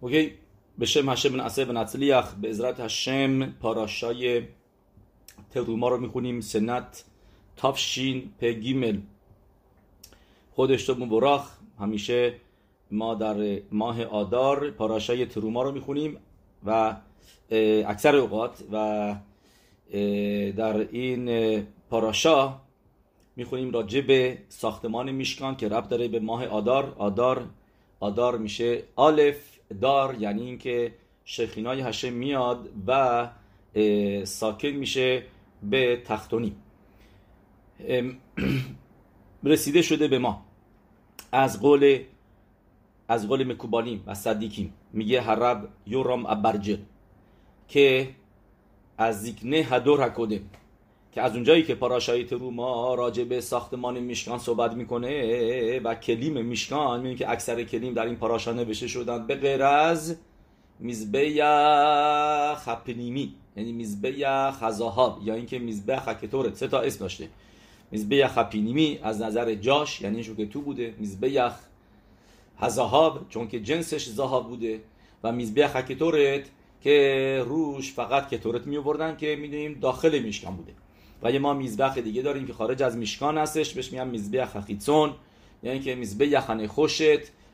اوکی به شم هشم نعسه و نتلیخ به ازرت هشم پاراشای تروما رو می‌خونیم سنت تافشین په گیمل خودش تو مبراخ همیشه ما در ماه آدار پاراشای تروما رو می‌خونیم و اکثر اوقات و در این پاراشا می‌خونیم راجع به ساختمان میشکان که رب داره به ماه آدار آدار آدار میشه آلف دار یعنی اینکه شیخینای هشه میاد و ساکن میشه به تختونی. رسیده شده به ما. از قول از قول مکوبالیم و صدیکیم میگه هرب یورام ابرجل که از زیکنه هدور هکوده که از اونجایی که پاراشای تروما راجع به ساختمان میشکان صحبت می‌کنه و کلیم میشکان می‌بینیم که اکثر کلیم در این پاراشا نوشته شدن. به غیر از میزبه خپنیمی یعنی میزبه خزاهاب یا اینکه میزبه خکتورت سه تا اسم داشته. میزبه خپینیمی از نظر جاش یعنی شو که تو بوده. میزبه هزاهاب چون که جنسش زهاب بوده. و میزبه خکتورت که روش فقط کتورت می که می‌دونیم داخل میشکان بوده. و یه ما میزبخ دیگه داریم که خارج از میشکان هستش بهش میگن میزبخ خخیتسون یا اینکه میزبه یخ خوشت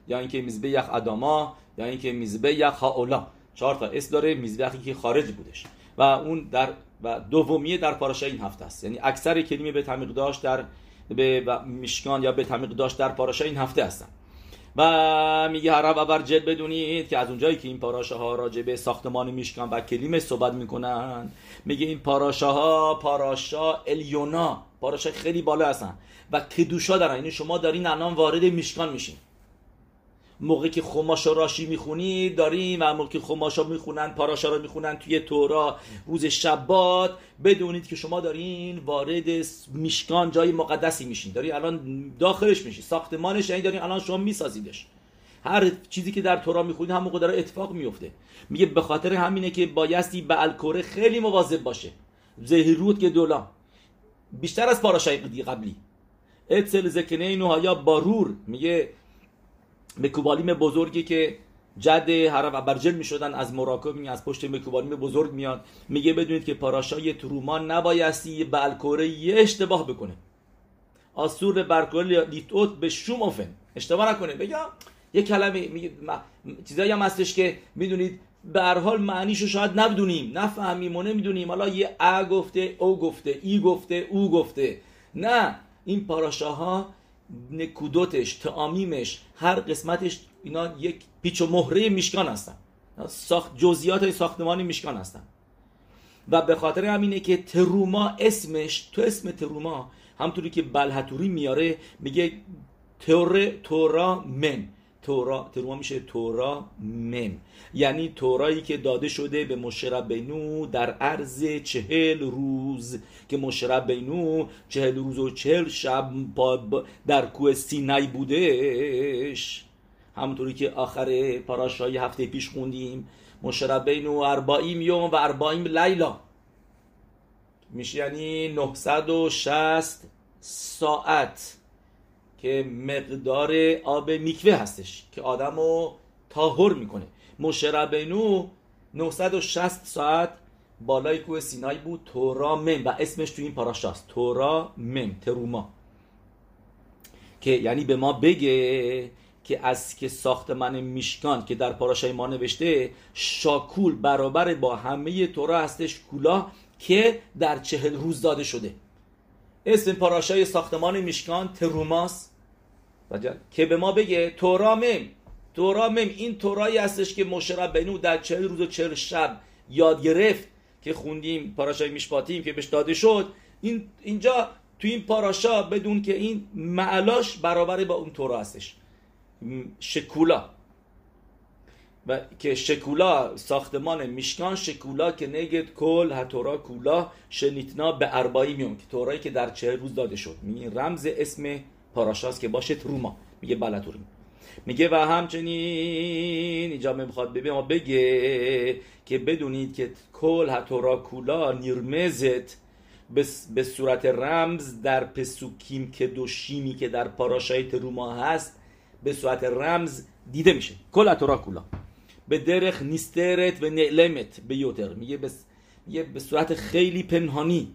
یا اینکه میزبه یخ اداما یا اینکه میزبه یخ هاولا. چهار تا اسم داره میزبخی که خارج بودش. و اون در و دومیه در پاراشا این هفته است. یعنی اکثر کلمه به تعمیق داشت در به میشکان یا به تعمیق داشت در پاراشا این هفته هستن. و میگه هر ابر جد بدونید که از اونجایی که این پاراشا ها راجع به ساختمان میشکان و کلیم صحبت می‌کنن میگه این پاراشا ها پاراشا الیونا پاراشا خیلی بالا هستن و کدوشا دارن. یعنی شما دارین الان وارد میشکان میشین. موقعی که خماشا راشی می‌خونی داریم. و موقعی که خماشا می‌خونن پاراشا رو می‌خونن توی تورا. روز شبات بدونید که شما دارین وارد میشکان جای مقدسی میشین. داری الان داخلش میشین ساختمانش یعنی دارین الان شما میسازیدش. هر چیزی که در تورا می‌خونید هم داره اتفاق میفته. میگه به خاطر همینه که بایستی به الکوره خیلی مواظب باشه. زهیروت که دولا. بیشتر از پاراشای قبلی. اتسل زکنه یا بارور. میگه مکوبالیم بزرگی که جد حرف ابرجل می شدن از مراکب از پشت مکوبالیم بزرگ میاد. میگه بدونید که پاراشای ترومان نبایستی به الکوره یه اشتباه بکنه. آسور برکوره لیتوت به شوم افن اشتباه نکنه. بگم یه کلمه میگه چیزایی هم هستش که می‌دونید به هر حال معنیشو شاید نبدونیم. نفهمیم و نمی‌دونیم. حالا یه ا گفته او گفته ای گفته او گفته. نه این پاراشاها نکودوتش تعامیمش هر قسمتش اینا یک پیچ و مهره میشکان هستن. ساخت جزئیات های ساختمانی میشکان هستن. و به خاطر همینه که تروما اسمش تو اسم تروما همطوری که بلحتوری میاره میگه تور تورا من. تورا تروما میشه تورا مم. یعنی تورایی که داده شده به مشرب بینو در عرض چهل روز. که مشرب بینو چهل روز و چهل شب در کوه سینای بودش. همونطوری که آخر پاراشای هفته پیش خوندیم. مشرب بینو اربعیم یوم و اربعیم لیلا. میشه یعنی 960 ساعت. که مقدار آب میکوه هستش که آدم رو تاهر می‌کنه. مشربینو 960 ساعت بالای کوه سینای بود تورا مم و اسمش تو این پاراشاست تورا مم تروما. که یعنی به ما بگه که از که ساختمان میشکان که در پاراشای ما نوشته شاکول برابر با همه تورا هستش کولا که در چهل روز داده شده. اسم پاراشای ساختمان میشکان تروماس. که به ما بگه تورامم تورامم این تورایی هستش که مشرب بینو در چهل روز و چهل شب یاد گرفت که خوندیم پاراشای میشپاتیم که بهش داده شد. این اینجا تو این پاراشا بدون که این معلاش برابر با اون تورا هستش. شکولا. و که شکولا ساختمان میشکان شکولا که نگد کل هتورا کولا شنیتنا به اربایی میون که تورایی که در چه روز داده شد. می رمز اسم پاراشاست که باشه تروما میگه بلاتوریم میگه و همچنین اینجا می‌خواد ببین ما بگه که بدونید که کل هتورا کولا نیرمزت به صورت رمز در پسوکیم که دوشیمی که در پاراشای تروما هست به صورت رمز دیده میشه. کل هتورا کولا. به درخ نیسترت و نعلمت به یوتر میگه بس میگه به صورت خیلی پنهانی.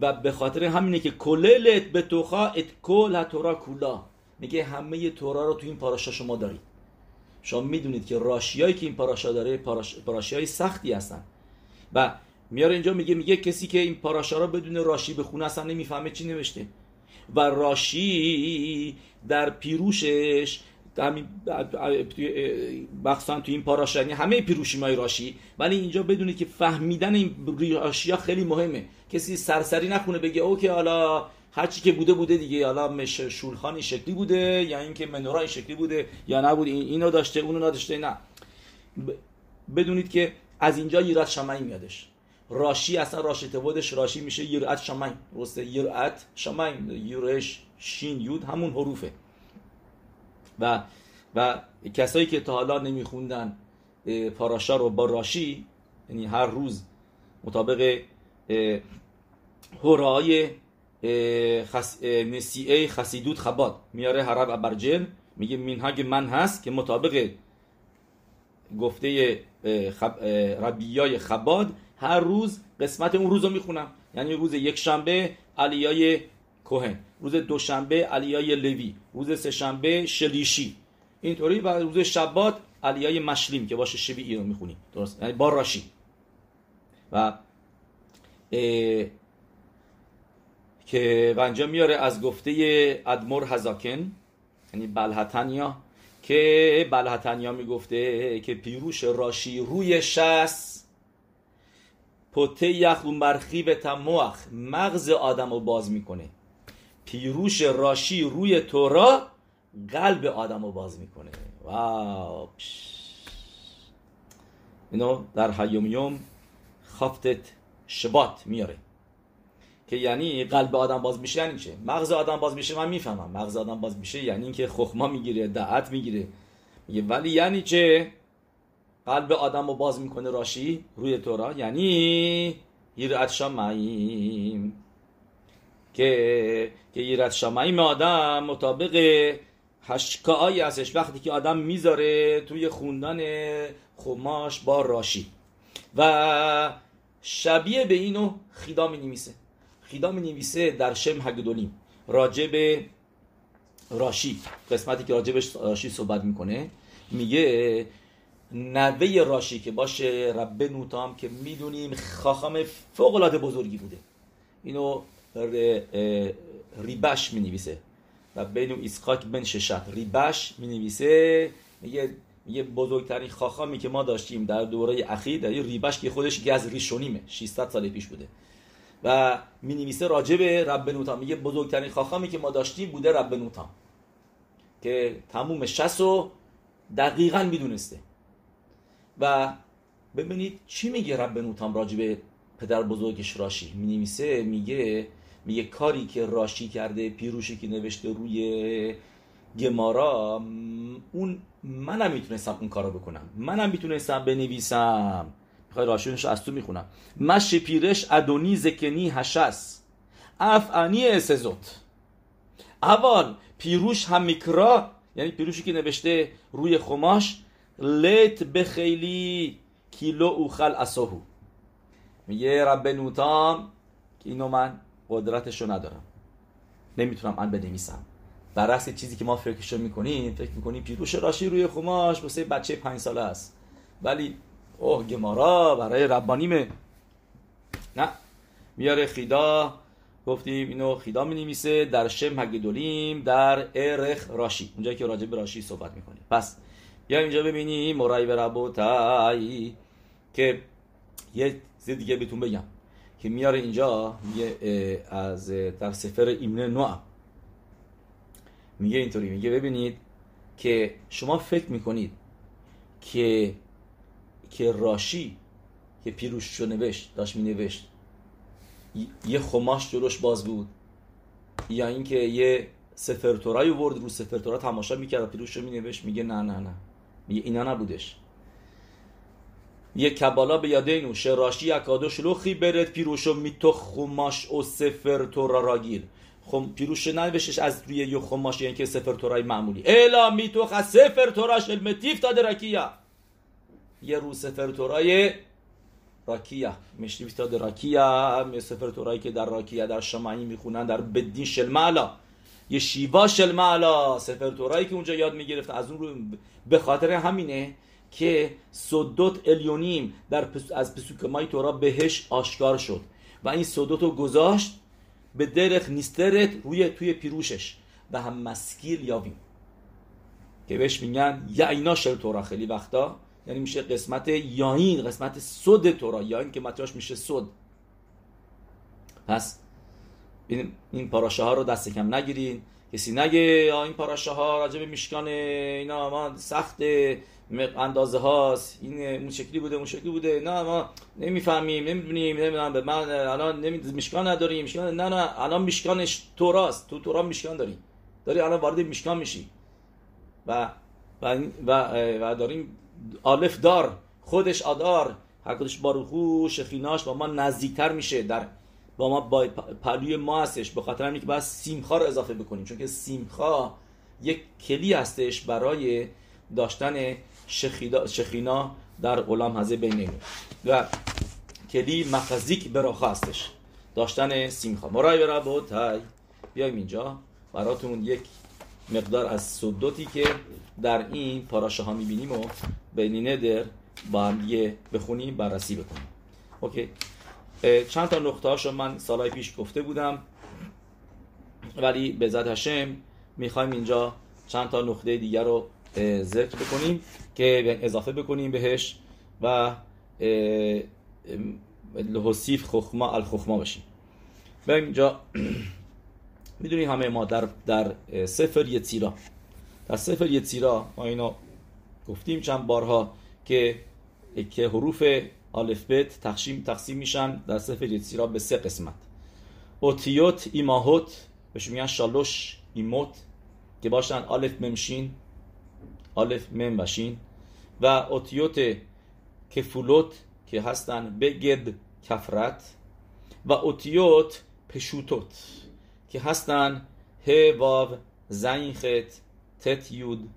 و به خاطر همینه که کللت به توخا ات کل تورا کولا. میگه همه تورا رو تو این پاراشا شما دارید شما می‌دونید که راشیایی که این پاراشا داره پاراش... پاراشای سختی هستن. و میاره اینجا میگه میگه کسی که این پاراشا رو بدون راشی بخونه اصلا نمی‌فهمه چی نوشته. و راشی در پیروشش همین مخصوصا تو این پاراشا یعنی همه پیروشی مای راشی. ولی اینجا بدونید که فهمیدن این راشی ها خیلی مهمه. کسی سرسری نخونه بگه اوکی حالا هرچی که بوده بوده دیگه. حالا مش شولخان شکلی بوده یا اینکه منورا این شکلی بوده یا نبود اینو داشته اونو نداشته نه. بدونید که از اینجا یرات شمعی میادش. راشی اصلا راشته بودش راشی میشه یرات شمعی. درسته؟ یرات شمعی. یورش شین یود همون حروفه. و و کسایی که تا حالا نمیخوندن پاراشا رو با راشی یعنی هر روز مطابق هورای خس... نسیعه خسیدود خباد میاره حرب ابرجل میگه مینهاگ من هست که مطابق گفته خب... ربیای خباد هر روز قسمت اون روز رو می‌خونم. یعنی روز یک شنبه علیای کوهن. روز دوشنبه علیای لوی. روز سه شنبه شلیشی. اینطوری و روز شبات علیای مشلیم که باشه شبیعی رو می‌خونیم. درست؟ یعنی با راشی. و که و میاره از گفته ادمور هزاکن یعنی بلحتنیا که بلحتنیا می‌گفته که پیروش راشی روی شست پته یخلون برخی به تموخ مغز آدم رو باز می‌کنه. پیروش راشی روی تورا قلب آدم رو باز می‌کنه. واو. اینو در حیومیوم خفتت شبات میاره. که یعنی قلب آدم باز میشه یعنی چه مغز آدم باز میشه من می‌فهمم. مغز آدم باز میشه یعنی اینکه خخما می‌گیره دعت می‌گیره. میگه ولی یعنی چه قلب آدم رو باز می‌کنه راشی روی تورا. یعنی یرعت شمعیم. که که یرعت شمعیم آدم مطابق هشکایی ازش وقتی که آدم می‌ذاره توی خوندن خماش با راشی. و شبیه به اینو خیدا می نویسه خیدا می نویسه در شم هگدولیم راجع به راشی. قسمتی که راجع به راشی صحبت می‌کنه میگه نوه راشی که باشه رب نوتام که می‌دونیم خاخام فوق العاده بزرگی بوده. اینو ریبش می نویسه و بین ایسکاک بن ششت ریبش می نویسه میگه یه بزرگترین خاخامی که ما داشتیم در دوره اخیر در ریبش که خودش از ریشونیمه. 600 سال پیش بوده. و می نویسه راجع به رب نوتام میگه بزرگترین خاخامی که ما داشتیم بوده رب نوتام که تموم شس رو دقیقا می‌دونسته. و ببینید چی میگه رب نوتام راجع به پدر بزرگش راشی؟ می نویسه میگه میگه کاری که راشی کرده پیروشی که نوشته روی گمارا اون منم می‌تونستم اون کارو بکنم. منم می‌تونستم بنویسم. می‌خوای راشونش از تو می‌خونم. مش پیرش ادونی زکنی هشس افعنی اسزوت اول پیروش هم میکرا. یعنی پیروشی که نوشته روی خماش لت بخیلی کیلو اوخل اساهو میگه رب نوتام که اینو من قدرتشو ندارم. نمی‌تونم من بنویسم. برعکس چیزی که ما فکرشو می‌کنیم فکر می‌کنیم پیروش راشی روی خماش واسه بچه پنج ساله است. ولی اوه گمارا برای ربانیمه. نه. میاره خیدا. گفتیم اینو خیدا می نویسه در شم هگدولیم در ارخ راشی. اونجا که راجع به راشی صحبت می‌کنیم. پس بیا اینجا ببینیم مرای به ربوتای که یه چیز دیگه بهتون بگم. که میاره اینجا میگه از در سفر ایمن نوع. میگه اینطوری میگه ببینید که شما فکر می‌کنید که که راشی که پیروش شو نوشت داشت می نوشت یه خماش جلوش باز بود. یا اینکه یه سفر تورای ورد رو سفر تورا تماشا می‌کرد پیروش رو می نوشت میگه نه نه نه. میگه اینا نبودش. یه کبالا به یادینو شراشی اکادو شلوخی برد پیروشو میتو خماش و سفر تورا راگیر. خم پیروش نوشش از روی یه خماش یعنی که سفر تورای معمولی. الا میتو سفر تورا شلمتیف تا درکیه یه رو سفر تورای راکیه. مشتی بیستاد راکیه سفر تورایی که در راکیه در شمعی می‌خونن در بدین شلمعلا یه شیوا شلمعلا سفر تورایی که اونجا یاد می‌گرفت از اون رو به خاطر همینه که صدوت الیونیم در پس از پسوکمای تورا بهش آشکار شد. و این صدوت رو گذاشت به درخ نیسترت روی توی پیروشش و هم مسکیل یاویم که بهش میگن یعینا شل تورا. خیلی وقتا یعنی میشه قسمت یاین قسمت صد تورا. یاین که متراش میشه صد پس این, این پاراشه ها رو دست کم نگیرین. کسی نگه این پاراشه ها راجع به میشکان اینا ما سخت اندازه هاست. این اون شکلی بوده اون شکلی بوده. نه ما نمی‌فهمیم نمی‌دونیم نمی‌دونم. به من الان نمی میشکان نداریم میشکان نه نه الان میشکانش توراست. تو تورا میشکان داریم. داری الان وارد میشکان میشی. و و و, و داریم آلف دار خودش آدار. حقش باروخو شخیناش با ما نزدیکتر میشه. در با ما با پلوی ما هستش. به خاطر همین که باید سیمخا رو اضافه بکنیم. چون که سیمخا یک کلی هستش برای داشتن شخینا در غلام هزه بین و کلی مخزیک براخه هستش. داشتن سیمخا مرای برا بود. های بیایم اینجا. براتون یک مقدار از صدوتی که در این پاراشه ها می‌بینیم و بینینه در با هم بخونیم بررسی بکنیم. اوکی. چند تا نقطه هاشو من سالهای پیش گفته بودم. ولی به زد هشم می‌خوایم اینجا چند تا نقطه دیگر رو ذکر بکنیم که اضافه بکنیم بهش و لحصیف خخما الخخما باشیم. بریم اینجا. می‌دونی همه ما در, در ספר יצירה در ספר יצירה ما اینو گفتیم چند بارها که که حروف אלף בית تقسیم تقسیم میشن در ספר יצירה به سه قسمت. אותיות אימהות بهش میگن שלוש אמות که باشن אלף מם שין אלף מם ושין و אותיות כפולות که هستن בגד כפרת. و اوتیوت پشوتوت که هستن ه واو زین خط تت یود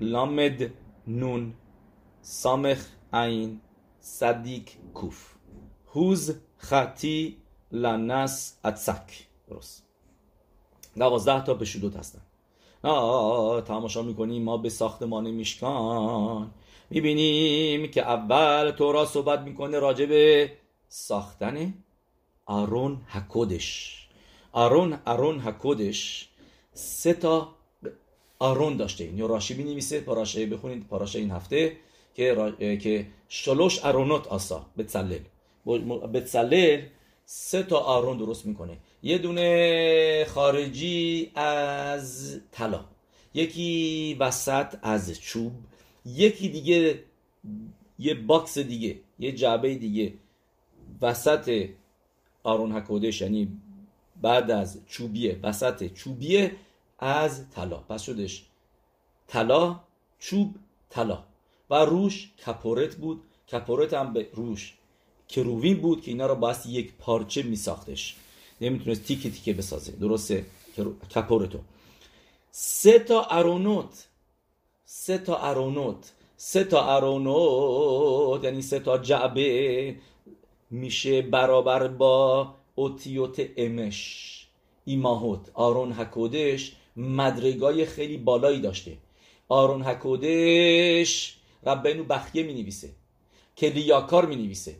لامد نون سامخ عین. صدیق کوف. هوز خطی لنس اتسک درست. دوازده تا پشوتوت هستن. تماشا می‌کنیم ما به ساختمان میشکان. می‌بینیم که اول تورا صحبت می‌کنه راجع به ساختن آرون حکودش. آرون آرون حکودش سه تا آرون داشته. این راشی می نویسه پاراشه بخونید پاراشه این هفته. که که شلوش آرونوت آسا بتسلل. بتسلل سه تا آرون درست می‌کنه. یه دونه خارجی از طلا یکی وسط از چوب یکی دیگه یه box دیگه یه جعبه دیگه. وسط ארון הקודש یعنی بعد از چوبیه وسط چوبیه از طلا. پس شدش طلا چوب طلا. و روش כפורת بود. כפורת هم به روش. כרובים بود که اینا رو باید یک پارچه می ساختش نمی‌تونست تیکه تیکه بسازه. درسته؟ کپورتو. سه تا ارونوت. سه تا ارونوت. سه تا ارونوت یعنی سه تا جعبه میشه برابر با اوتیوت امش. ایماهوت. آرون حکودش مدرگای خیلی بالایی داشته. آرون حکودش ربینو بخیه می نویسه کلیاکار می نویسه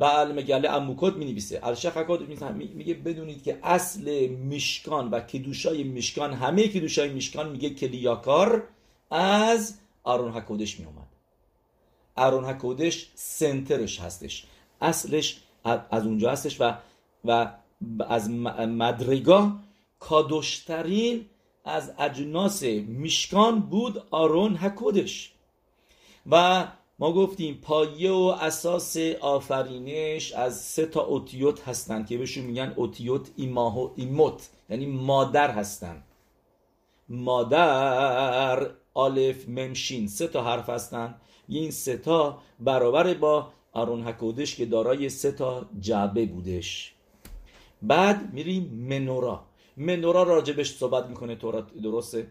بعل مگله اموکوت می نویسه الشیخ میگه بدونید که اصل میشکان و کدوشای میشکان همه کدوشای میشکان میگه کلیاکار از آرون حکودش می اومد آرون حکودش سنترش هستش. اصلش از اونجا هستش و و از مدرگاه کادوشترین از اجناس میشکان بود آرون حکودش. و ما گفتیم پایه و اساس آفرینش از سه تا اوتیوت هستن که بهشون میگن اوتیوت ایماهو ایموت. یعنی مادر هستن. مادر آلف ممشین سه تا حرف هستن. این سه تا برابر با آرون حکودش که دارای سه تا جعبه بودش. بعد میریم منورا. منورا راجبش صحبت می‌کنه تورات درسته؟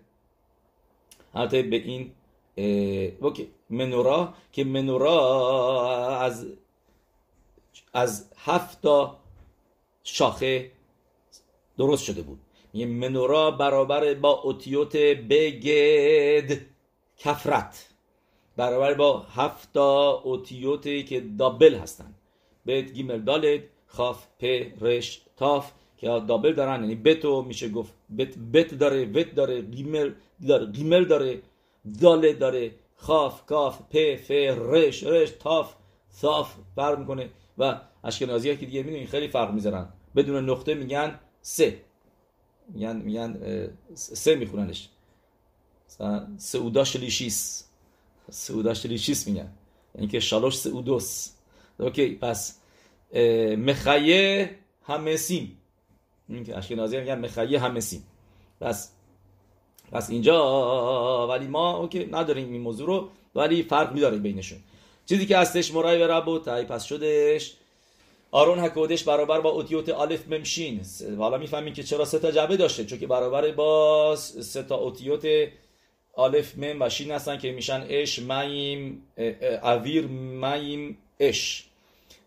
البته به این اوکی. منورا که منورا از از هفت تا شاخه درست شده بود. یه מנורה برابر با אותיות בגד כפרת. برابر با هفت تا اوتیوتی که double هستن. בית גימל דלת כף פא ריש תו که double دارن. یعنی בית و میشه گفت בית, בית داره וית داره גימל داره גימל داره. דלת داره. כף כף פא פא ריש ריש תו صاف فرق می‌کنه. و اشکنازی که دیگه می‌دونین خیلی فرق می‌ذارن. بدون نقطه میگن سه. میگن میگن سه میخوننش. سعودا شلیشیس. سعودا شلیشیس میگن. یعنی که شالوش سعودوس. اوکی پس مخیه همسیم. این که اشکنازی میگن مخیه همسیم. پس پس اینجا ولی ما اوکی نداریم این موضوع رو ولی فرق میداره بینشون. چیزی که هستش مرای و رب و پس شدش. ארון הקודש برابر با אותיות אלף מם שין. حالا می‌فهمیم که چرا سه تا جعبه داشته چون که برابر با سه تا אותיות אלף מם و שין هستن که میشن אש מים אויר מים אש.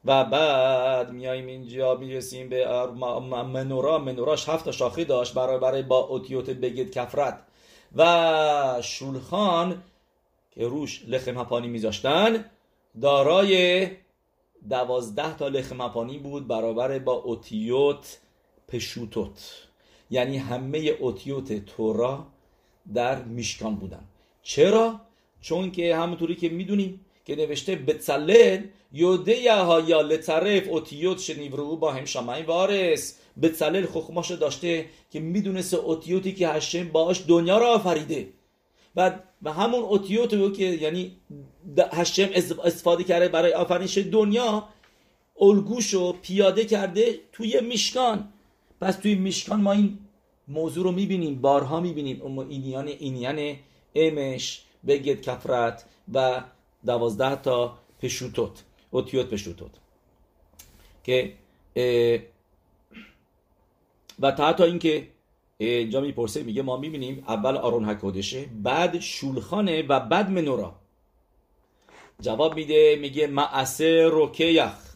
و بعد میایم اینجا می‌رسیم به מנורה. מנורה ش هفت تا شاخه داشت برابر با אותיות בגד כפרת. و شولخان که روش لخم هپانی میذاشتن دارای دوازده تا لخم هپانی بود برابر با اوتیوت پشوتوت. یعنی همه اوتیوت تورا در میشکان بودن. چرا؟ چون که همونطوری که می‌دونیم که نوشته بتسلل یوده یا لطرف اوتیوت شنیورو با هم شمعی وارس بتسلل خخماشو داشته که می‌دونست اوتیوتی که هشم باش دنیا را آفریده. و و همون اوتیوت رو که یعنی هشم استفاده کرده برای آفرینش دنیا الگوشو پیاده کرده توی میشکان. پس توی میشکان ما این موضوع رو می‌بینیم بارها می‌بینیم. اما اینیان اینیان امش بگید کفرت و دوازده تا پشوتوت اوتیوت پشوتوت. که و تا تا اینکه اینجا می‌پرسه میگه ما می‌بینیم اول آرون حکودشه بعد شولخانه و بعد منورا. جواب میده میگه معسه روکیخ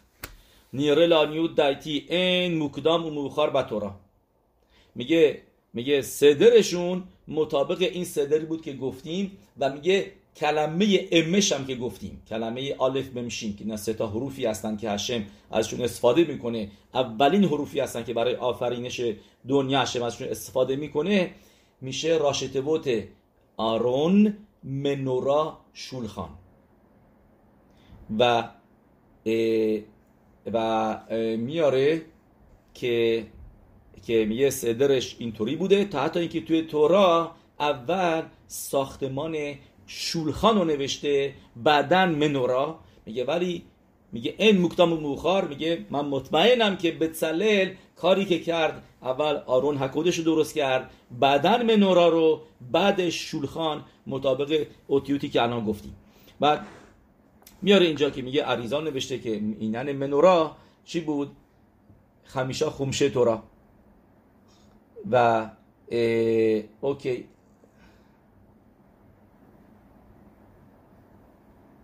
نیره لانیود دایتی این مکدام و موخار بطورا میگه میگه صدرشون مطابق این صدری بود که گفتیم و میگه کلمه امش هم که گفتیم کلمه آلف بمشین که سه تا حروفی هستن که هشم ازشون استفاده می‌کنه. اولین حروفی هستن که برای آفرینش دنیا هشم ازشون استفاده می‌کنه میشه راشتبوت آرون منورا شولخان. و و میاره که که میگه صدرش اینطوری بوده تا حتی اینکه توی تورا اول ساختمان شولخان رو نوشته بعدا منورا. میگه ولی میگه این مکتام موخار میگه من مطمئنم که بتسلل کاری که کرد اول آرون حکودش رو درست کرد بعدا منورا رو بعد شولخان مطابق اوتیوتی که الان گفتیم. بعد میاره اینجا که میگه عریزان نوشته که اینن منورا چی بود؟ خمیشا خمشه تورا. و اوکی.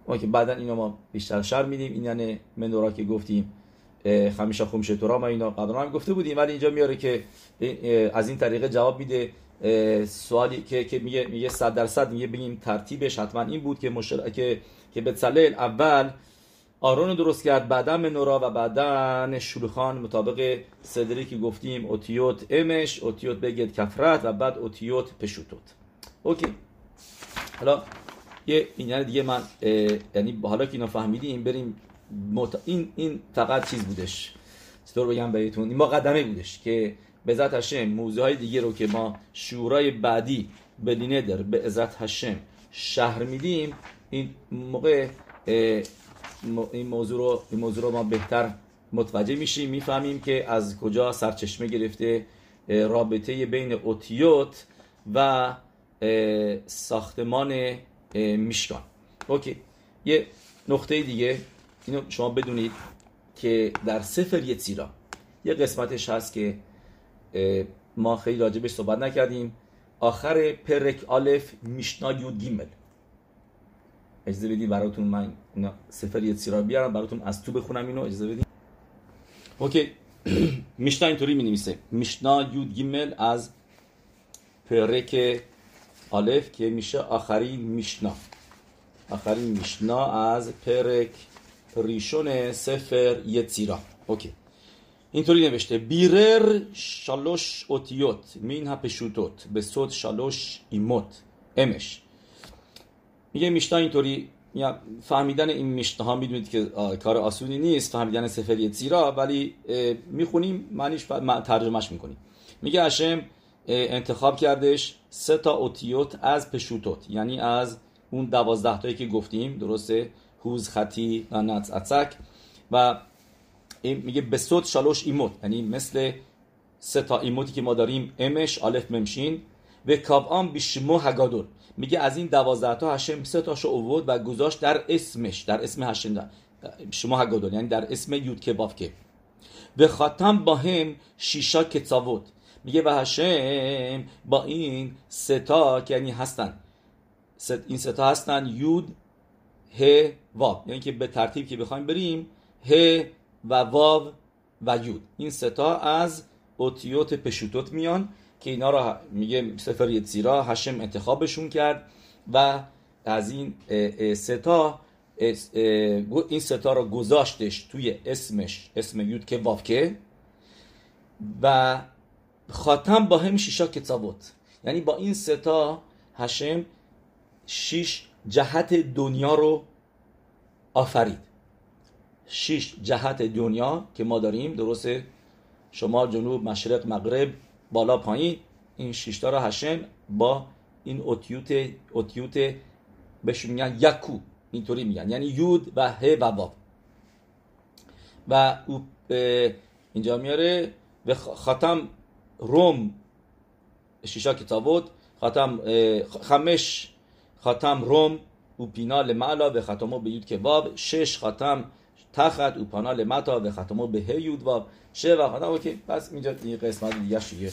ما که بعدا اینو ما بیشتر شر میدیم. این یعنی منورا که گفتیم خمیشا خمشه تورا ما اینا قدران هم گفته بودیم ولی اینجا میاره که از این طریقه جواب میده. سوالی که که میگه میگه 100 درصد میگه بگیم ترتیبش حتما این بود که مشر... که که بتسلل اول آرون درست کرد بعدا منورا و بعدا شلوخان مطابق صدری که گفتیم اوتیوت امش اوتیوت بگید کفرت و بعد اوتیوت پشوتوت. اوکی. حالا یه این دیگه من یعنی حالا که اینو فهمیدیم بریم این این فقط چیز بودش. چطور بگم بهتون؟ این مقدمه بودش که به ذات هشم موضوع های دیگه رو که ما شورای بعدی به در به عزت هشم شهر میدیم این موقع این موضوع رو این موضوع رو ما بهتر متوجه میشیم می‌فهمیم که از کجا سرچشمه گرفته رابطه بین اوتیوت و ساختمان משכן. OK. یه نقطه دیگه. اینو شما بدونید که در ספר יצירה یه قسمتش هست که ما خیلی راجبش صحبت نکردیم. آخر פרק אלף משנה יוד גימל. اجازه بدید براتون من ספר יצירה بیارم براتون از تو بخونم اینو. اجازه بدید. OK. משנה اینطوری می نویسه משנה יוד גימל از פרק אלף که میشه آخرین משנה. آخرین משנה از פרק ראשון ספר יצירה OK. اینطوری نوشته. בירר שלוש אותיות מן פשוטות. בסוד שלוש אמות. אמש. میگه משנה اینطوری. فهمیدن این משנה ها می‌دونید که کار آسونی نیست فهمیدن ספר יצירה ولی می‌خونیم معنیش ترجمهش می‌کنیم. میگه השם انتخاب کردش سه تا اوتیوت از פשוטות یعنی از اون دوازده تایی که گفتیم درسته؟ הוז חטי ולנס עצק. و میگه בסוד שלוש אמות یعنی مثل سه تا אמות ی که ما داریم אמש אלף מם שין. וקבען בשמו הגדול میگه از این دوازده تا هشم سه تاشو اوورد و گذاشت در اسمش در اسم هشم شما هگادول یعنی در اسم یود کباف که. به خاتم با هم شیشا کتاوت میگه و هشم با این ستا که یعنی هستن. این ستا هستن. یود ه واو. یعنی که به ترتیب که بخوایم بریم ه و واو و یود. این ستا از اوتیوت پشوتوت میان که اینا رو میگه سفر یتزیرا هشم انتخابشون کرد و از این ستا این ستا رو گذاشتش توی اسمش اسم یود که وافکه و خاتم با هم شیشا کتابوت. یعنی با این ستا هشم شیش جهت دنیا رو آفرید. شیش جهت دنیا که ما داریم درسته؟ شمال جنوب مشرق مغرب بالا پایین این شیشتا رو هشم با این اوتیوت اوتیوت بهش میگن یکو. اینطوری میگن. یعنی یود و ه و واو و او اینجا میاره. به خاتم روم شیشا کتابوت خاتم خمش خاتم روم او پینا لمعلا به ختمو به یود که واب شش خاتم تخت او پانا لمتا به ختمو به هی یود واب. شه و خاتم اوکی پس اینجا این قسمت دیگه شیه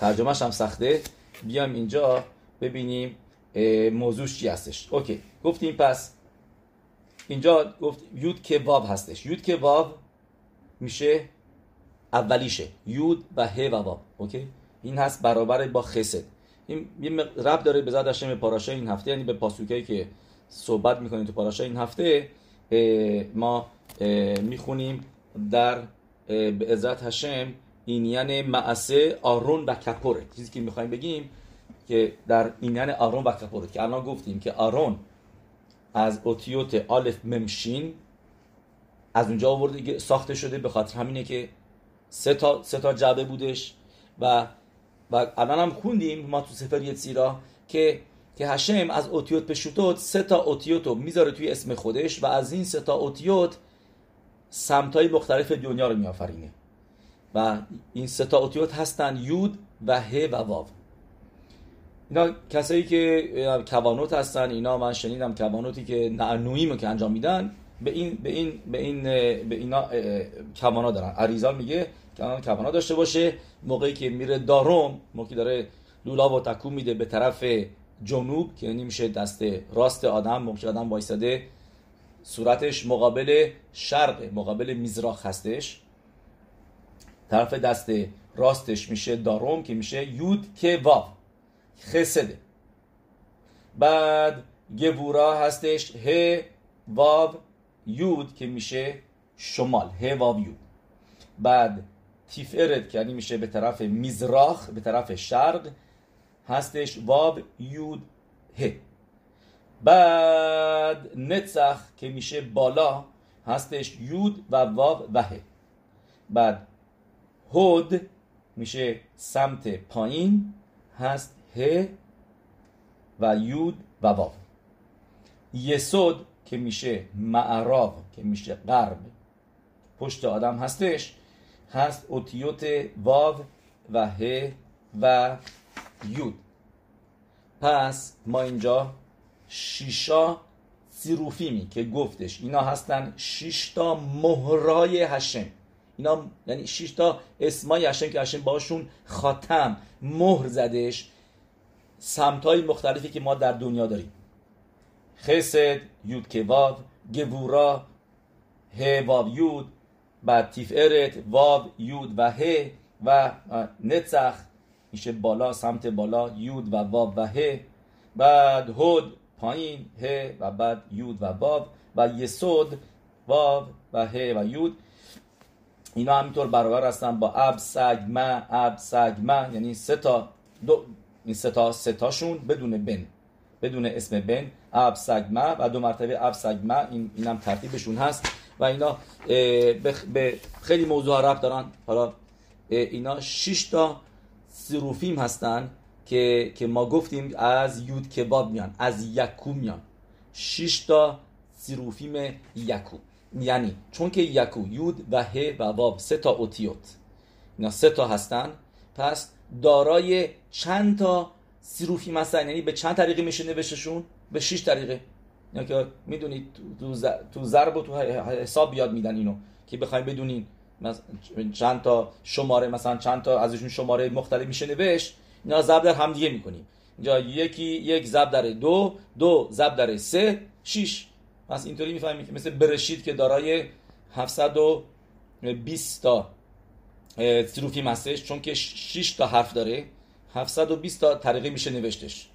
ترجمهش هم سخته. بیام اینجا ببینیم موضوعش چی هستش. اوکی گفتیم پس اینجا گفت یود که واب هستش. یود که واب میشه اولیشه. یود و ه و واب اوکی؟ این هست برابر با خسد. این یه رب داره به زاد به پاراشا این هفته یعنی به پاسوکایی که صحبت می‌کنیم تو پاراشا این هفته ما می‌خونیم در به عزت هشم یعنی معسه آرون و کپوره. چیزی که می‌خوایم بگیم که در این یعنی آرون و کپوره که الان گفتیم که آرون از اوتیوت آلف ممشین از اونجا آورده ساخته شده به خاطر همینه که سه تا, سه تا جعبه بودش و و الان هم خوندیم ما تو سفر یتسیرا که که هشم از اوتیوت پشوتوت سه تا اوتیوت رو می‌ذاره توی اسم خودش و از این سه تا اوتیوت سمتای مختلف دنیا رو میآفرینه. و این ستا اوتیوت هستن یود و ه و واو. اینا کسایی که کوانوت هستن اینا من شنیدم کوانوتی که نعنویمو که انجام میدن به این به این به این به اینا کوانا دارن. عریزان میگه که کوانا داشته باشه. موقعی که میره داروم موقعی داره لولا و تکون میده به طرف جنوب که یعنی میشه دست راست آدم موقعی آدم وایساده صورتش مقابل شرق مقابل میزراخ هستش. طرف دست راستش میشه داروم که میشه یود که واو. خسده. بعد گبورا هستش. ه واو. یود که میشه شمال ه واو یود بعد تیفرت که یعنی میشه به طرف میزراخ به طرف شرق هستش واو یود ه بعد نتسخ که میشه بالا هستش یود و واو و ه بعد هود میشه سمت پایین هست ه و یود و واو یسود که میشه معراب که میشه غرب پشت آدم هستش. هست اوتیوت واو و ه و یود. پس ما اینجا شیشا سیروفیمی که گفتش. اینا هستن شیشتا مهرای هشم اینا یعنی 6 تا اسمای هشم که هشم باشون خاتم. مهر زدش. سمت های مختلفی که ما در دنیا داریم. خسد یود واو گبورا ه واو یود بعد تیفرت واو یود و ه و نتسخ. میشه بالا سمت بالا یود و واو و ه بعد هود پایین ه و بعد یود و واو و یسود واو و ه و یود. اینا همینطور برابر هستن با اب سگما اب سگما یعنی سه تا دو این سه تا سه تاشون بدون بن. بدون اسم بن اب سگما و دو مرتبه اب سگما این اینم ترتیبشون هست و اینا به خیلی موضوع رب دارن. حالا اینا 6 تا سروفیم هستن که که ما گفتیم از یود کباب میان از یکو میان. 6 تا سروفیم یکو. یعنی چون که یکو یود و ه و واب سه تا اوتیوت. اینا سه تا هستن. پس دارای چند تا سروفیم هستن یعنی به چند طریقه میشه نوشتشون؟ به 6 طریقه. یا که می‌دونید تو ضرب و تو حساب بیاد میدن اینو که بخوایم بدونین چند تا شماره مثلا چند تا ازشون شماره مختلف میشه نوشت اینا ضرب در هم دیگه می‌کنیم اینجا یکی یک ضرب در دو دو ضرب در سه شیش پس اینطوری می‌فهمید که مثل برشید که دارای 720 تا سروفیم هستش چون که 6 تا حرف داره. 720 تا طریقه میشه نوشتش.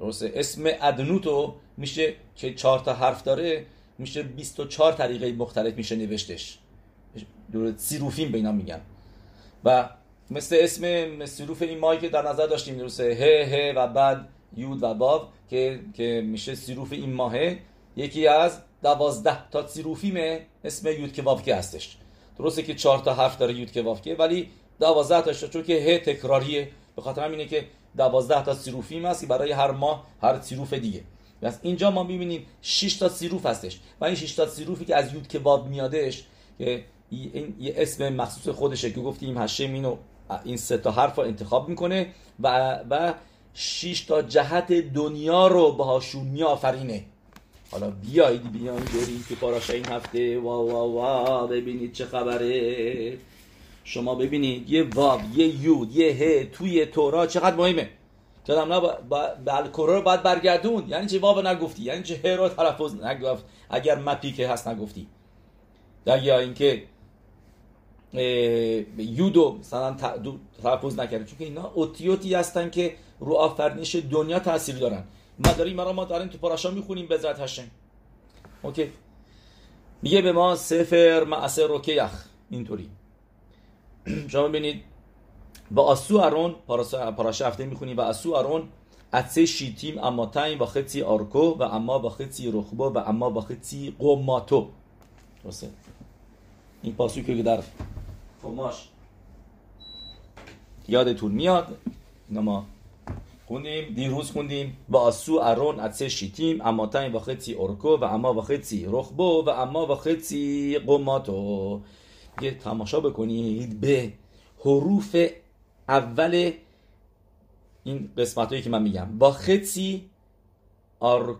درسته؟ اسم ادنوتو میشه که 4 تا حرف داره میشه 24 طریقه مختلف میشه نوشتش. سیروفیم به اینا میگن. و مثل اسم سیروف این مایی که در نظر داشتیم درسته؟ ه ه و بعد یود و باو که که میشه سیروف این ماهه. یکی از دوازده تا سیروفیم اسم یود که که هستش. درسته که چهار تا حرف داره یود که که ولی دوازده تاش چون که ه تکراریه. به خاطر همینه که دوازده تا سیروفیم هست برای هر ماه هر سیروف دیگه. پس اینجا ما می‌بینیم 6 تا سیروف هستش. و این 6 تا سیروفی که از یود که میادش که این یه اسم مخصوص خودشه که گفتیم هشم اینو این سه تا حرف رو انتخاب می‌کنه و و 6 تا جهت دنیا رو باهاشون میآفرینه. حالا بیایید بیایید بریم که پاراشا این هفته. وا وا وا ببینید چه خبره. شما ببینید یه واب یه یود یه ه توی تورا چقدر مهمه. که نه به الکورا رو باید برگردون. یعنی چه واب نگفتی؟ یعنی چه ه رو تلفظ نگفت؟ اگر مپی که هست نگفتی. یا اینکه یودو مثلا تلفظ نکرده. چون اینا اوتیوتی هستن که رو آفرینش دنیا تاثیر دارن. ما داریم مرا ما داریم تو پاراشا می‌خونیم بذات هشم اوکی؟ میگه به ما سفر معصر روکیخ اینطوری. شما ببینید با آسو ارون پاراشا هفته می‌خونیم. و آسو ارون اتسه شیتیم اما تایم با خطی آرکو و اما با خطی رخبو و اما با خطی قوماتو. درسته؟ این پاسو که در خماش یادتون میاد. اینا ما خوندیم دیروز خوندیم. با آسو ارون اتسه شیتیم اما تایم با خطی اورکو و اما با خطی رخبو و اما با خطی قماتو یه تماشا بکنید به حروف اول این قسمت هایی که من میگم. با خطی آر...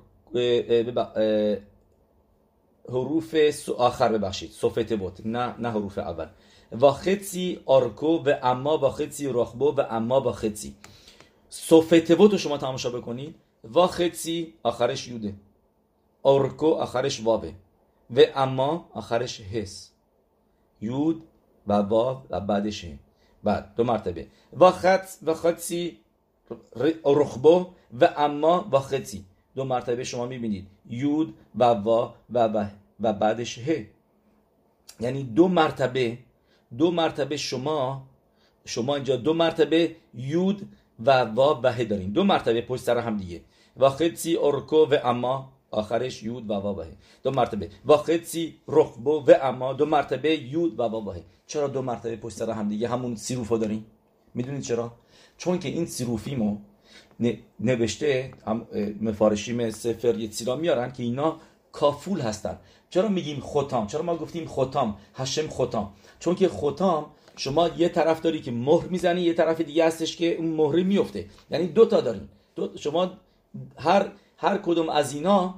حروف آخر ببخشید. صفت بود. نه نه حروف اول. و خطی آرکو و اما با خطی رخبو و اما با خطی. صفتوت رو شما تماشا بکنید. و خطی آخرش یوده. آرکو آخرش وابه و اما آخرش هس یود و واو و بعدش بعد دو مرتبه. و خط و خطی رخبو و اما و خطی. دو مرتبه شما می‌بینید. یود و وا و, و بعدش ه. یعنی دو مرتبه دو مرتبه شما شما اینجا دو مرتبه یود و وا و ه دارین. دو مرتبه پشت سر هم دیگه. و خطی ارکو و اما آخرش یود و وا و دو مرتبه. و خطی رخبو و اما. دو مرتبه یود و وا و چرا دو مرتبه پشت سر هم دیگه همون سیروفو دارین می‌دونید چرا؟ چون که این سیروفیمو نوشته مفارشیم سفر یتسیرا میارن که اینا کافول هستن. چرا میگیم ختام چرا ما گفتیم ختام هشم ختام چون که ختام شما یه طرف داری که مهر می‌زنی یه طرف دیگه هستش که اون مهر میفته یعنی دو تا دارین. دو شما هر هر کدوم از اینا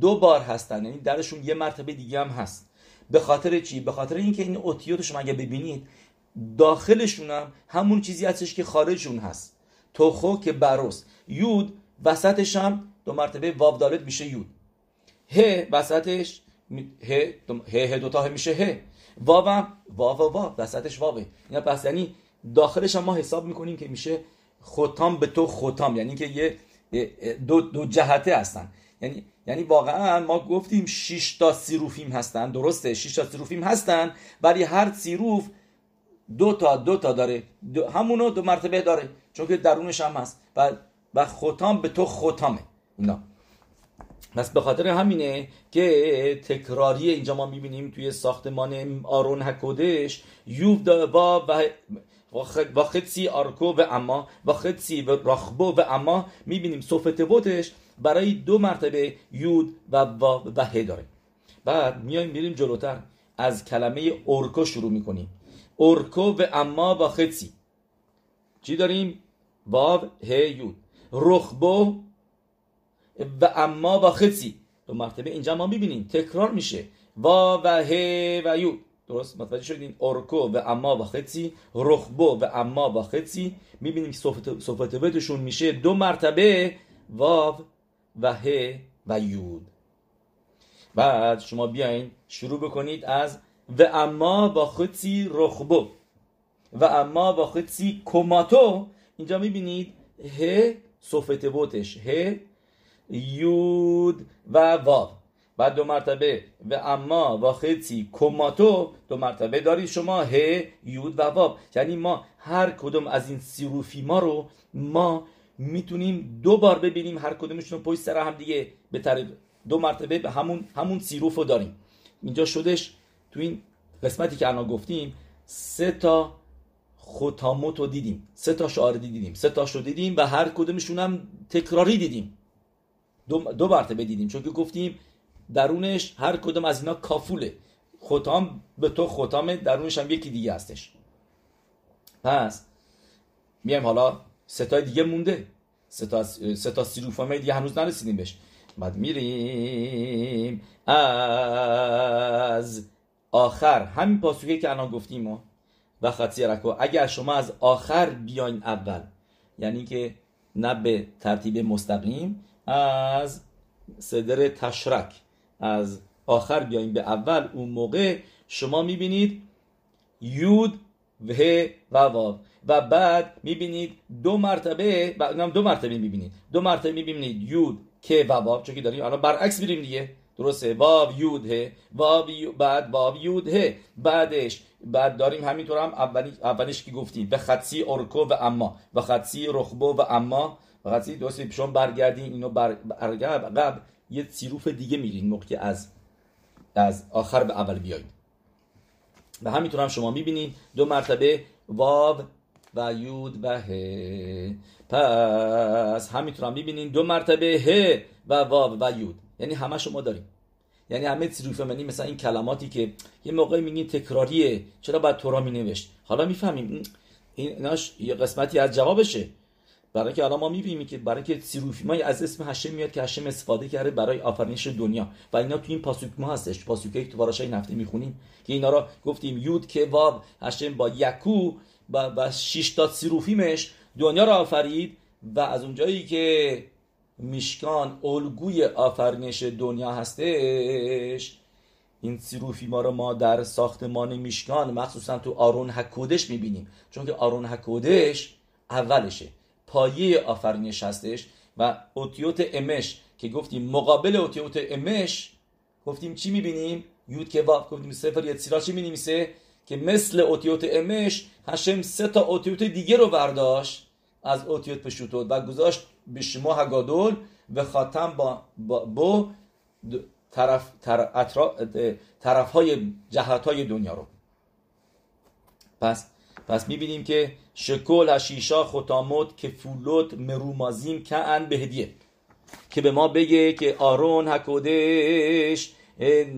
دو بار هستن. یعنی درشون یه مرتبه دیگه هم هست. به خاطر چی؟ به خاطر اینکه این اوتیوت شما اگه ببینید داخلشون هم همون چیزی هستش که خارجشون هست. توخو که بروس. یود وسطش هم دو مرتبه واو میشه یود. ه وسطش ه ه دوتا میشه ه. واو واو واو وسطش واوه. یا پس یعنی داخلش هم ما حساب می‌کنیم که میشه ختام به تو ختام یعنی که یه دو, دو جهته هستن. یعنی یعنی واقعا ما گفتیم 6 تا سیروفیم هستن. درسته؟ 6 تا سیروفیم هستن ولی هر سیروف دو تا دو تا داره. دو همونو دو مرتبه داره چون که درونش هم هست. و و ختام به تو ختامه اینا. پس به خاطر همینه که تکراری اینجا ما می‌بینیم توی ساختمان آرون هکودش یوب و و خدسی آرکو و اما و خدسی و راخبو و اما. می‌بینیم صفت بوتش برای دو مرتبه یود و و و ه داره. بعد میایم میریم جلوتر. از کلمه اورکو شروع می‌کنیم. اورکو و اما و خدسی چی داریم؟ واو ه یود. رخبو و اما و خدسی دو مرتبه اینجا ما می‌بینیم. تکرار میشه. وا و ه و یود. درست؟ متوجه شدین؟ اورکو و اما و خدسی رخبو و اما و خدسی می‌بینیم که صفت میشه دو مرتبه واو و ه و یود. بعد شما بیاین شروع بکنید از و اما با خدسی رخبو. و اما با خدسی کماتو. اینجا می‌بینید ه صفت بوتش ه یود و واو. بعد دو مرتبه و اما و خدسی کماتو دو مرتبه دارید شما ه یود و واو یعنی ما هر کدوم از این سیروفی ما رو ما می‌تونیم دو بار ببینیم هر کدومشون پشت سر هم دیگه به طریق دو مرتبه به همون همون سیروف رو داریم. اینجا شدش تو این قسمتی که الان گفتیم سه تا ختاموت رو دیدیم. سه تا شعار دیدیم. سه تا رو دیدیم و هر کدومشون هم تکراری دیدیم. دو, دو مرتبه دیدیم. چون که گفتیم درونش هر کدوم از اینا کافوله. ختام به تو ختامه درونش هم یکی دیگه هستش. پس میایم حالا ستای دیگه مونده. ستا, ستا سیروفامه دیگه هنوز نرسیدیم بهش. بعد میریم از آخر. همین پاسوکه که الان گفتیم و خطی رکو اگر شما از آخر بیاین اول یعنی که نه به ترتیب مستقیم از صدر تشرک. از آخر بیاین به اول اون موقع شما می‌بینید یود و و واو. و بعد می‌بینید دو مرتبه دو مرتبه می‌بینید. دو مرتبه می‌بینید یود که و واو. چون که داریم الان برعکس میریم دیگه. درسته؟ واو یود ه واو بعد واو یود ه بعدش بعد داریم همینطور هم اولی اولش که گفتیم. به خطی اورکو و اما. و خطی رخبو و اما. و خطی درسته؟ شما برگردین اینو بر قبل یه سیروف دیگه میرین موقع از از آخر به اول بیایید و همینطور هم شما می‌بینید دو مرتبه واو و یود و ه پس همینطور هم می‌بینید دو مرتبه ه و واو و یود. یعنی همه شما داریم یعنی همه سیروف منی مثلا این کلماتی که یه موقعی میگین تکراریه چرا باید تورا می نوشت حالا می‌فهمیم. ایناش یه قسمتی از جوابشه. برای که الان ما می‌بینیم که برای که سیروفی ما از اسم هشم میاد که هشم استفاده کرده برای آفرینش دنیا. و اینا تو این پاسوک ما هستش. پاسوکه که تو باراشای نفته می‌خونیم که اینا را گفتیم یود که واو هشم با یکو و, و شش تا سیروفیمش دنیا را آفرید و از اونجایی که میشکان الگوی آفرینش دنیا هستش این سیروفی ما رو ما در ساختمان میشکان مخصوصا تو آرون حکودش می‌بینیم. چون که آرون حکودش اولشه. پایه آفرینش هستش و اوتیوت امش که گفتیم مقابل اوتیوت امش گفتیم چی می‌بینیم؟ یود که واف گفتیم سفر یتسیرا چی مینیمیسه که مثل اوتیوت امش هشم سه تا اوتیوت دیگه رو برداشت. از اوتیوت پشوتوت و گذاشت به شما هگادول و خاتم با, با, طرف, طرف, های جهت های دنیا رو. پس پس می‌بینیم که شکل هشیشا ختاموت فولوت مرومازیم که ان بهدیه که به ما بگه که آرون هکودش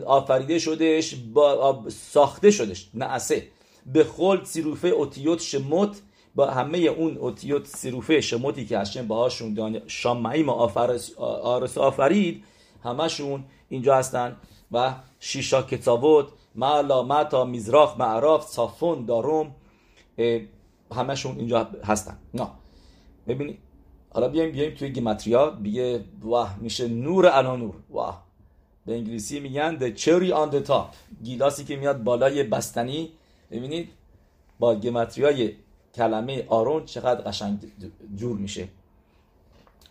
آفریده شدش با ساخته شدش نعسه به خل سیروفه اوتیوت شموت با همه اون اوتیوت سیروفه شموتی که هشم باهاشون شامعیم آرس آفرید همشون اینجا هستن. و شیشا کتابوت معلا متا میزراخ معراف صافون داروم همشون اینجا هستن. نه ببینید حالا بیایم بیایم توی گیمتریا بیه واه میشه نور الا نور واه. به انگلیسی میگن the cherry on the top. گیلاسی که میاد بالای بستنی. ببینید با گمتریای کلمه آرون چقدر قشنگ جور میشه.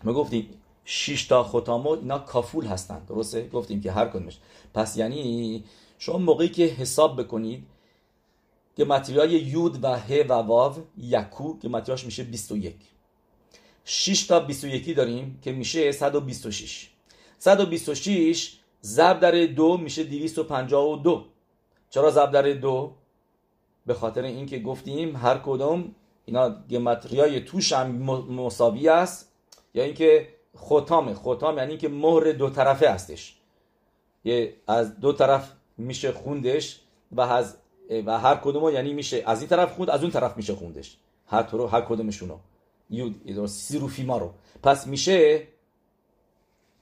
ما گفتیم 6 تا ختامو اینا کافول هستن. درسته؟ گفتیم که هر کدومش. پس یعنی شما موقعی که حساب بکنید گمتریای یود و ه و واو یکو گمتریاش میشه 21 6 تا 21 داریم که میشه 126 126 ضرب در دو میشه 252 چرا ضرب در دو؟ به خاطر اینکه گفتیم هر کدوم اینا گمتریای توش هم مساوی است یا اینکه ختامه ختام یعنی که مهر دو طرفه هستش. یه از دو طرف میشه خوندش و از و هر کدوم یعنی میشه از این طرف خوند از اون طرف میشه خوندش. هر طور هر کدومشونو. یود سی رو پس میشه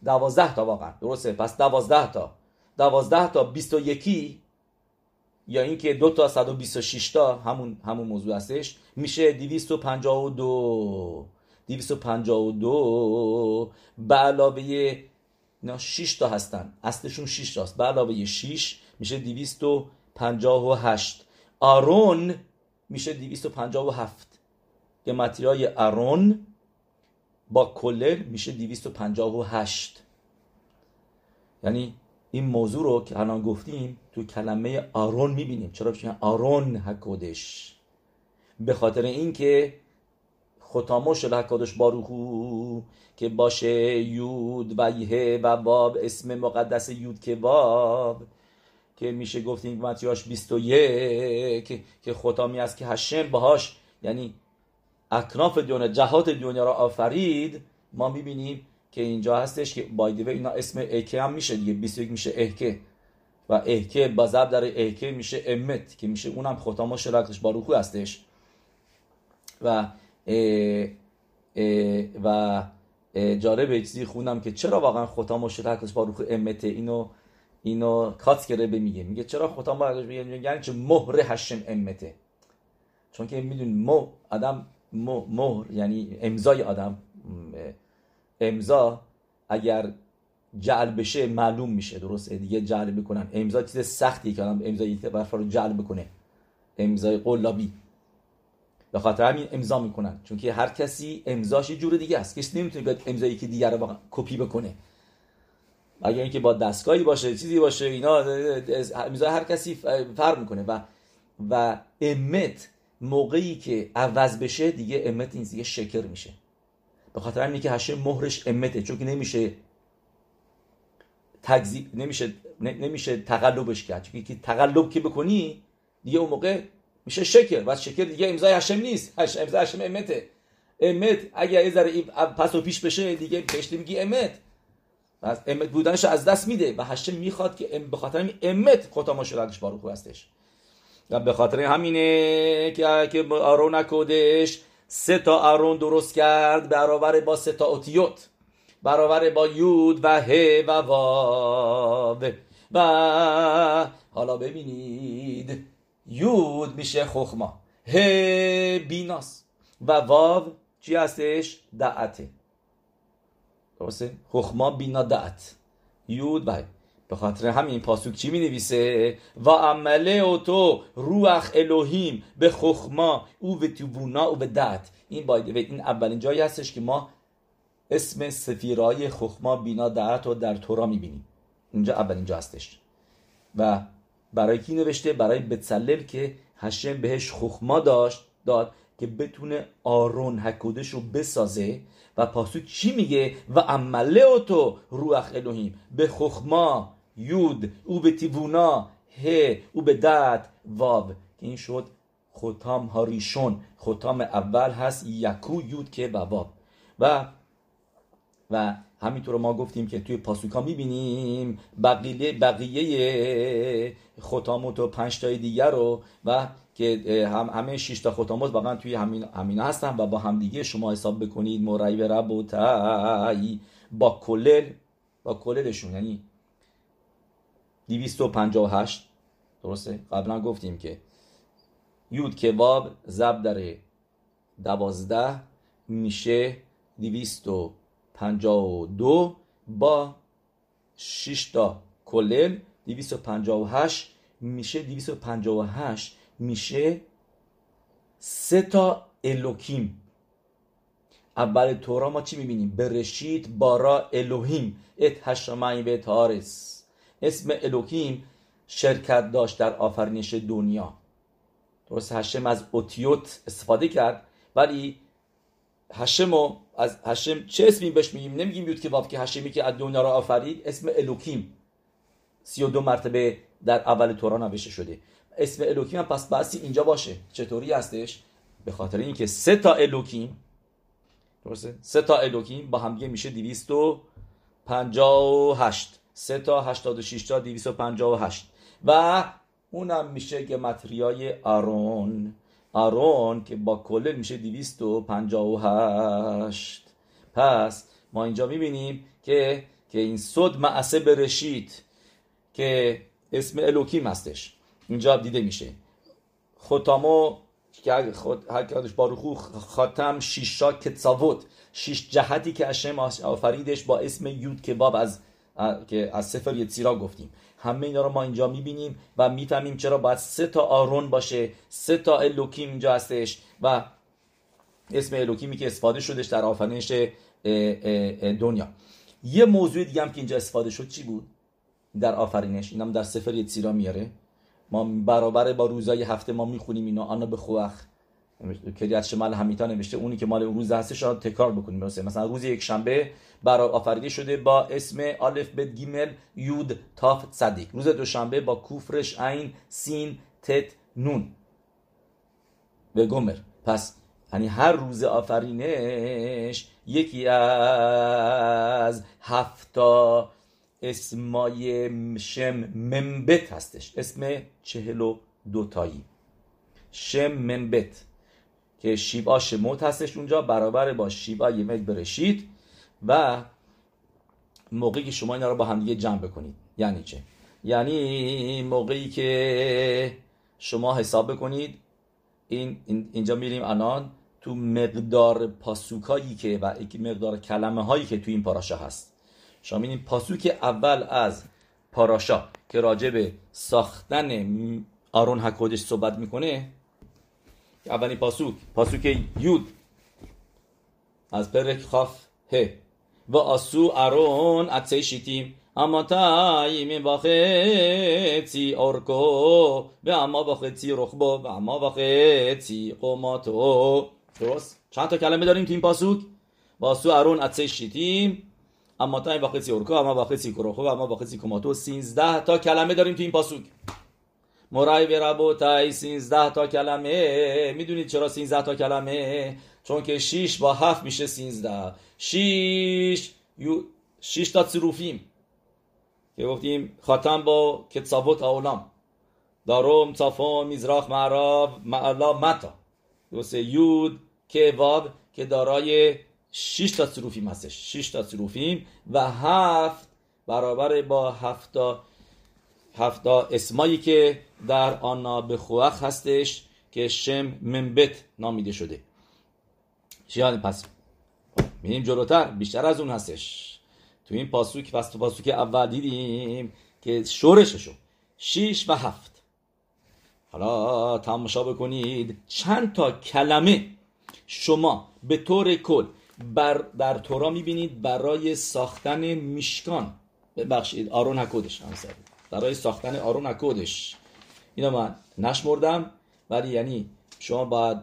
دوازده تا واقعا. درسته؟ پس دوازده تا. دوازده تا بیست و یکی یا اینکه دو تا 126 تا همون همون موضوع هستش میشه 252 252 به علاوه 6 تا هستن. اصلشون 6 تاست. به علاوه 6 میشه 258 آرون میشه 257 که متریای آرون با کلر میشه 258 یعنی این موضوع رو که الان گفتیم تو کلمه آرون می‌بینیم. چرا؟ چون آرون حکودش به خاطر اینکه ختامش حکودش باروخو که باشه یود و یه و باب اسم مقدس یود که باب که میشه گفتیم متیاش 21 که ختامی است که هشم باهاش یعنی اکناف دنیا جهات دنیا را آفرید. ما می‌بینیم که اینجا هستش که بایدوه اینا اسم اکه هم میشه دیگه. 21 میشه اهکه و اهکه با زب در اهکه میشه امت که میشه اونم ختام شرکتش باروخو هستش. و اه اه و جالب چیزی خوندم که چرا واقعا ختام و شرکتش باروخو امته؟ اینو اینو کاتگره میگه میگه چرا ختام باروخو یعنی چه مهر هشم امته چون که میدون مو آدم مهر یعنی امضای آدم. امضا اگر جعل بشه معلوم میشه درسته؟ دیگه جعل می‌کنن. امضا چیز سختی که آدم امضای برف رو جعل بکنه امضای قلابی. به خاطر همین امضا می‌کنن. چون که هر کسی امضاش یه جور دیگه است. کسی نمی‌تونه بیاد امضایی که دیگر رو کپی بکنه. اگر اینکه با دستگاهی باشه چیزی باشه اینا امضا هر کسی فرق می‌کنه. و و امت موقعی که عوض بشه دیگه امت این دیگه شکر میشه. به خاطر همینه که هشه مهرش امته چون که نمیشه تکذیب نمیشه نمیشه تقلبش کرد. چون که تقلب که بکنی دیگه اون موقع میشه شکر. و شکر دیگه امضای هشم نیست. هش امضای هشم امته. امت اگر یه ذره پس و پیش بشه دیگه بهش میگی امت. از امت بودنش از دست میده و هشم می‌خواد که به خاطر همین امت ختامش شدنش باروخو هستش و به خاطر همینه که که آرون کودش سه تا آرون درست کرد برابر با سه تا اوتیوت برابر با یود و ه و واو و. حالا ببینید یود میشه خخما ه بیناس و واو چی هستش؟ دعته. درسته؟ خخما بینا دعت یود و به خاطر همین پاسوک چی می نویسه و عمله او تو روح الوهیم به خخما او به توبونا او به دت این باید این اولین جایی هستش که ما اسم سفیرای خخما بینا دعت رو در تورا می‌بینیم. اینجا اولین جا هستش. و برای کی نوشته؟ برای بتسلل که هشم بهش خخما داشت داد. که بتونه آرون حکودش رو بسازه و پاسو چی میگه؟ و عمله تو روح الوهیم به خخما یود او به تیوونا ه او به دت واب که این شد ختام هاریشون. ختام اول هست یکو یود که بواب و و همینطور ما گفتیم که توی پاسوکا می‌بینیم بقیه بقیه ختامات و پنج تای دیگر رو و که هم همه شش تا ختامات واقعا توی همین همینا هستن و با همدیگه شما حساب بکنید. مرای و رب و تای با کلل با کللشون یعنی 258 درسته؟ قبلا گفتیم که. یود کباب زب در دوازده میشه 252 با 6 تا کلل 258 میشه 258 میشه سه تا الوکیم اول تورا ما چی می‌بینیم؟ برشید بارا الوهیم. ات هشمعی به تارس. اسم الوکیم شرکت داشت در آفرینش دنیا. درست هشم از اوتیوت استفاده کرد ولی هشم از هشم چه اسمی بهش میگیم؟ نمیگیم یود که واف که هشمی که از دنیا را آفرید اسم الوکیم سی و دو مرتبه در اول تورا نوشته شده. اسم الوکیم هم پس بحثی اینجا باشه. چطوری هستش؟ به خاطر اینکه سه تا الوکیم درسته؟ سه تا الوکیم با همدیگه میشه 258 سه تا 86 تا 258 و اونم میشه گمتریای آرون. آرون که با کلل میشه 258 پس ما اینجا می‌بینیم که که این صد معسه برشید که اسم الوکیم هستش. اینجا دیده میشه. ختامو که خود هر باروخو خاتم شیشا کتساوت. شیش جهتی که اشم آفریدش با اسم یود کباب از که از سفر یتسیرا گفتیم. همه اینا رو ما اینجا می‌بینیم و می‌فهمیم چرا باید سه تا آرون باشه. سه تا الوکیم اینجا هستش و اسم الوکیمی که استفاده شدش در آفرینش دنیا. یه موضوع دیگه هم که اینجا استفاده شد چی بود؟ در آفرینش. اینم در سفر یتسیرا میاره. ما برابر با روزای هفته ما می‌خونیم اینا. آنا به خوخ. کریت شمال همیتا نوشته. اونی که مال روز هستش را تکرار بکنیم. مثلا روز یک شنبه برای آفریده شده با اسم آلف بد گیمل یود تاف صدیق. روز دوشنبه با کوفرش عین سین تت نون. به گمر. پس یعنی هر روز آفرینش یکی از هفتا اسمای شم منبت هستش. اسم چهل و دوتایی شم منبت که شیبا شموت هستش اونجا برابر با شیبا یمک برشید و موقعی که شما اینا رو با هم دیگه جمع بکنید. یعنی چه؟ یعنی موقعی که شما حساب بکنید این اینجا میریم الان تو مقدار پاسوکایی که و مقدار کلمه هایی که تو این پاراشا هست. شما می‌بینید پاسوک اول از پاراشا که راجع به ساختن آرون حکودش صحبت می‌کنه اولین پاسوک پاسوک یود. از پرک خاف ه و آسو آرون اتسی شیتیم. اما تایی با خیتی ارکو. و اما با خیتی رخبو. و اما با خیتی قوماتو درست؟ چند تا کلمه داریم تو این پاسوک؟ با آسو آرون اتسی شیتیم. اما تا با خیلی اورکو اما با خیلی کروخو اما با خیلی کماتو 13 تا کلمه داریم تو این پاسوک مرای به ربوتای 13 تا کلمه میدونید چرا 13 تا کلمه چون که 6 با 7 میشه 13 6 یو 6 تا צירופים که گفتیم خاتم با کتسابوت اولام داروم صفون میزراخ معراب معلا متا درسته یود که واب که دارای 6 تا صروفیم هستش. 6 تا صروفیم و هفت برابر با هفتا هفتا اسمایی که در آنا به خوخ هستش که شم منبت نامیده شده. چیان؟ پس میریم جلوتر. بیشتر از اون هستش. تو این پاسوک پس تو پاسوک اول دیدیم که شورششو. شیش و هفت. حالا تماشا بکنید. چند تا کلمه شما به طور کل بر در تورا می‌بینید برای ساختن میشکان. ببخشید آرون هکودش برای ساختن آرون هکودش اینا من نشمردم ولی یعنی شما باید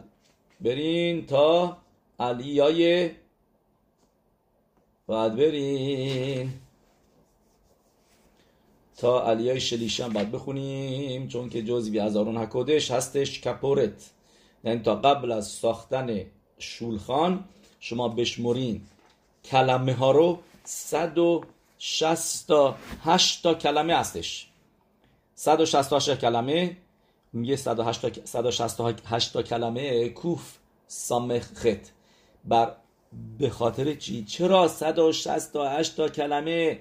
برین تا علیای باید برین تا علیای شلیشن باید بخونیم چون که جزوی از آرون هکودش هستش کپورت. یعنی تا قبل از ساختن شولخان شما بشمرین کلمه ها رو 168 تا کلمه هستش. 168 کلمه. میگه 168 تا کلمه کوف سامخ خط بر به خاطر چی؟ چرا 168 تا کلمه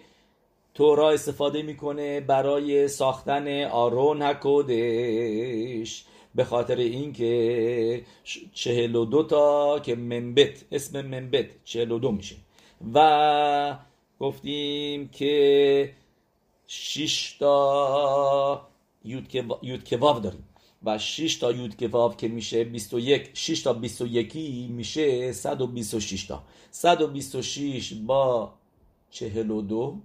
تورا استفاده می‌کنه برای ساختن آرون هکودش به خاطر اینکه چهل و دو تا که منبت اسم منبت چهل و دو میشه. و گفتیم که 6 تا یود کواو داریم. و 6 تا یود کواو که میشه 21 6 تا 21 میشه 126 تا. 126 با 42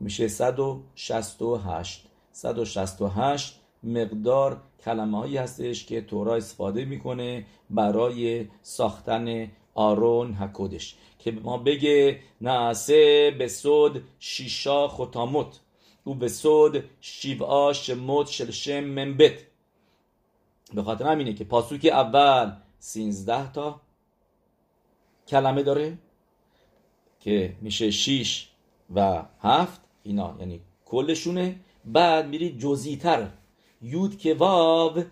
میشه 168 168 مقدار کلمه هایی هستش که تورا استفاده می‌کنه برای ساختن آرون هکودش که ما بگه نعسه به صد شیشا ختامت او به صد شیبا شموت شلشم منبت. به خاطر همینه که پاسوک اول سینزده تا کلمه داره که میشه شیش و هفت. اینا یعنی کلشونه. بعد میری جزیتر. یود که واو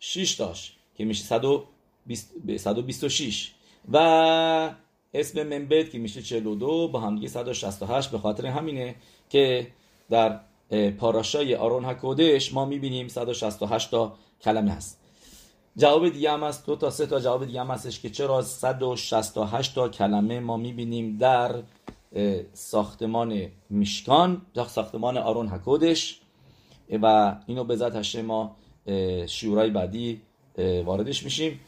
شیش تاش که میشه 126 و اسم منبت که میشه 42 با همدیگه 168 به خاطر همینه که در پاراشای آرون هکودش ما می‌بینیم 168 تا کلمه هست. جواب دیگه هم هست دو تا سه تا جواب دیگه هم هستش که چرا 168 تا کلمه ما می‌بینیم در ساختمان میشکان در ساختمان آرون هکودش و اینو به ذات ما شیورای بعدی واردش میشیم.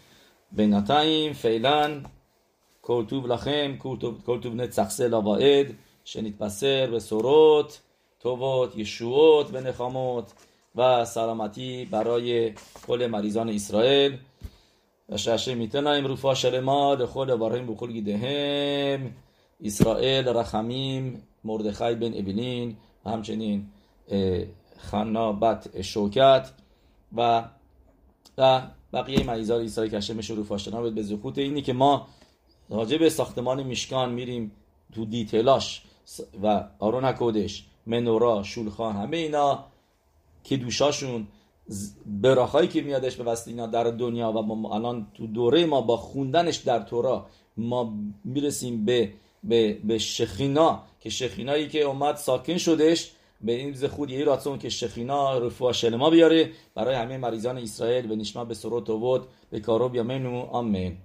بینتایم فعلا کلتوب لخم کلتوب نتسخسه لواعد بسر به سروت تووت یشوعات به نخاموت و سلامتی برای کل مریضان اسرائیل. و ششه میتنایم روفا شلما دخول وارهیم بخول گیدهم اسرائیل رحمیم مردخای بن ابلین. همچنین خنا بت شوکت و و بقیه مریضان اسرائیل که هشم شروع شنا به زخوت اینی که ما راجع به ساختمان میشکان میریم تو دیتیلاش و آرون هکودش منورا شولخان همه اینا که دوشاشون براخایی که میادش به وسط اینا در دنیا و ما الان تو دوره ما با خوندنش در تورا ما می‌رسیم به به, به شخینا که شخینایی که اومد ساکن شدش به این روز خود یه راتون که شخینا رفوا شلما بیاره. برای همه مریضان اسرائیل و نشما به سروت و به کارو بیامنو آمین.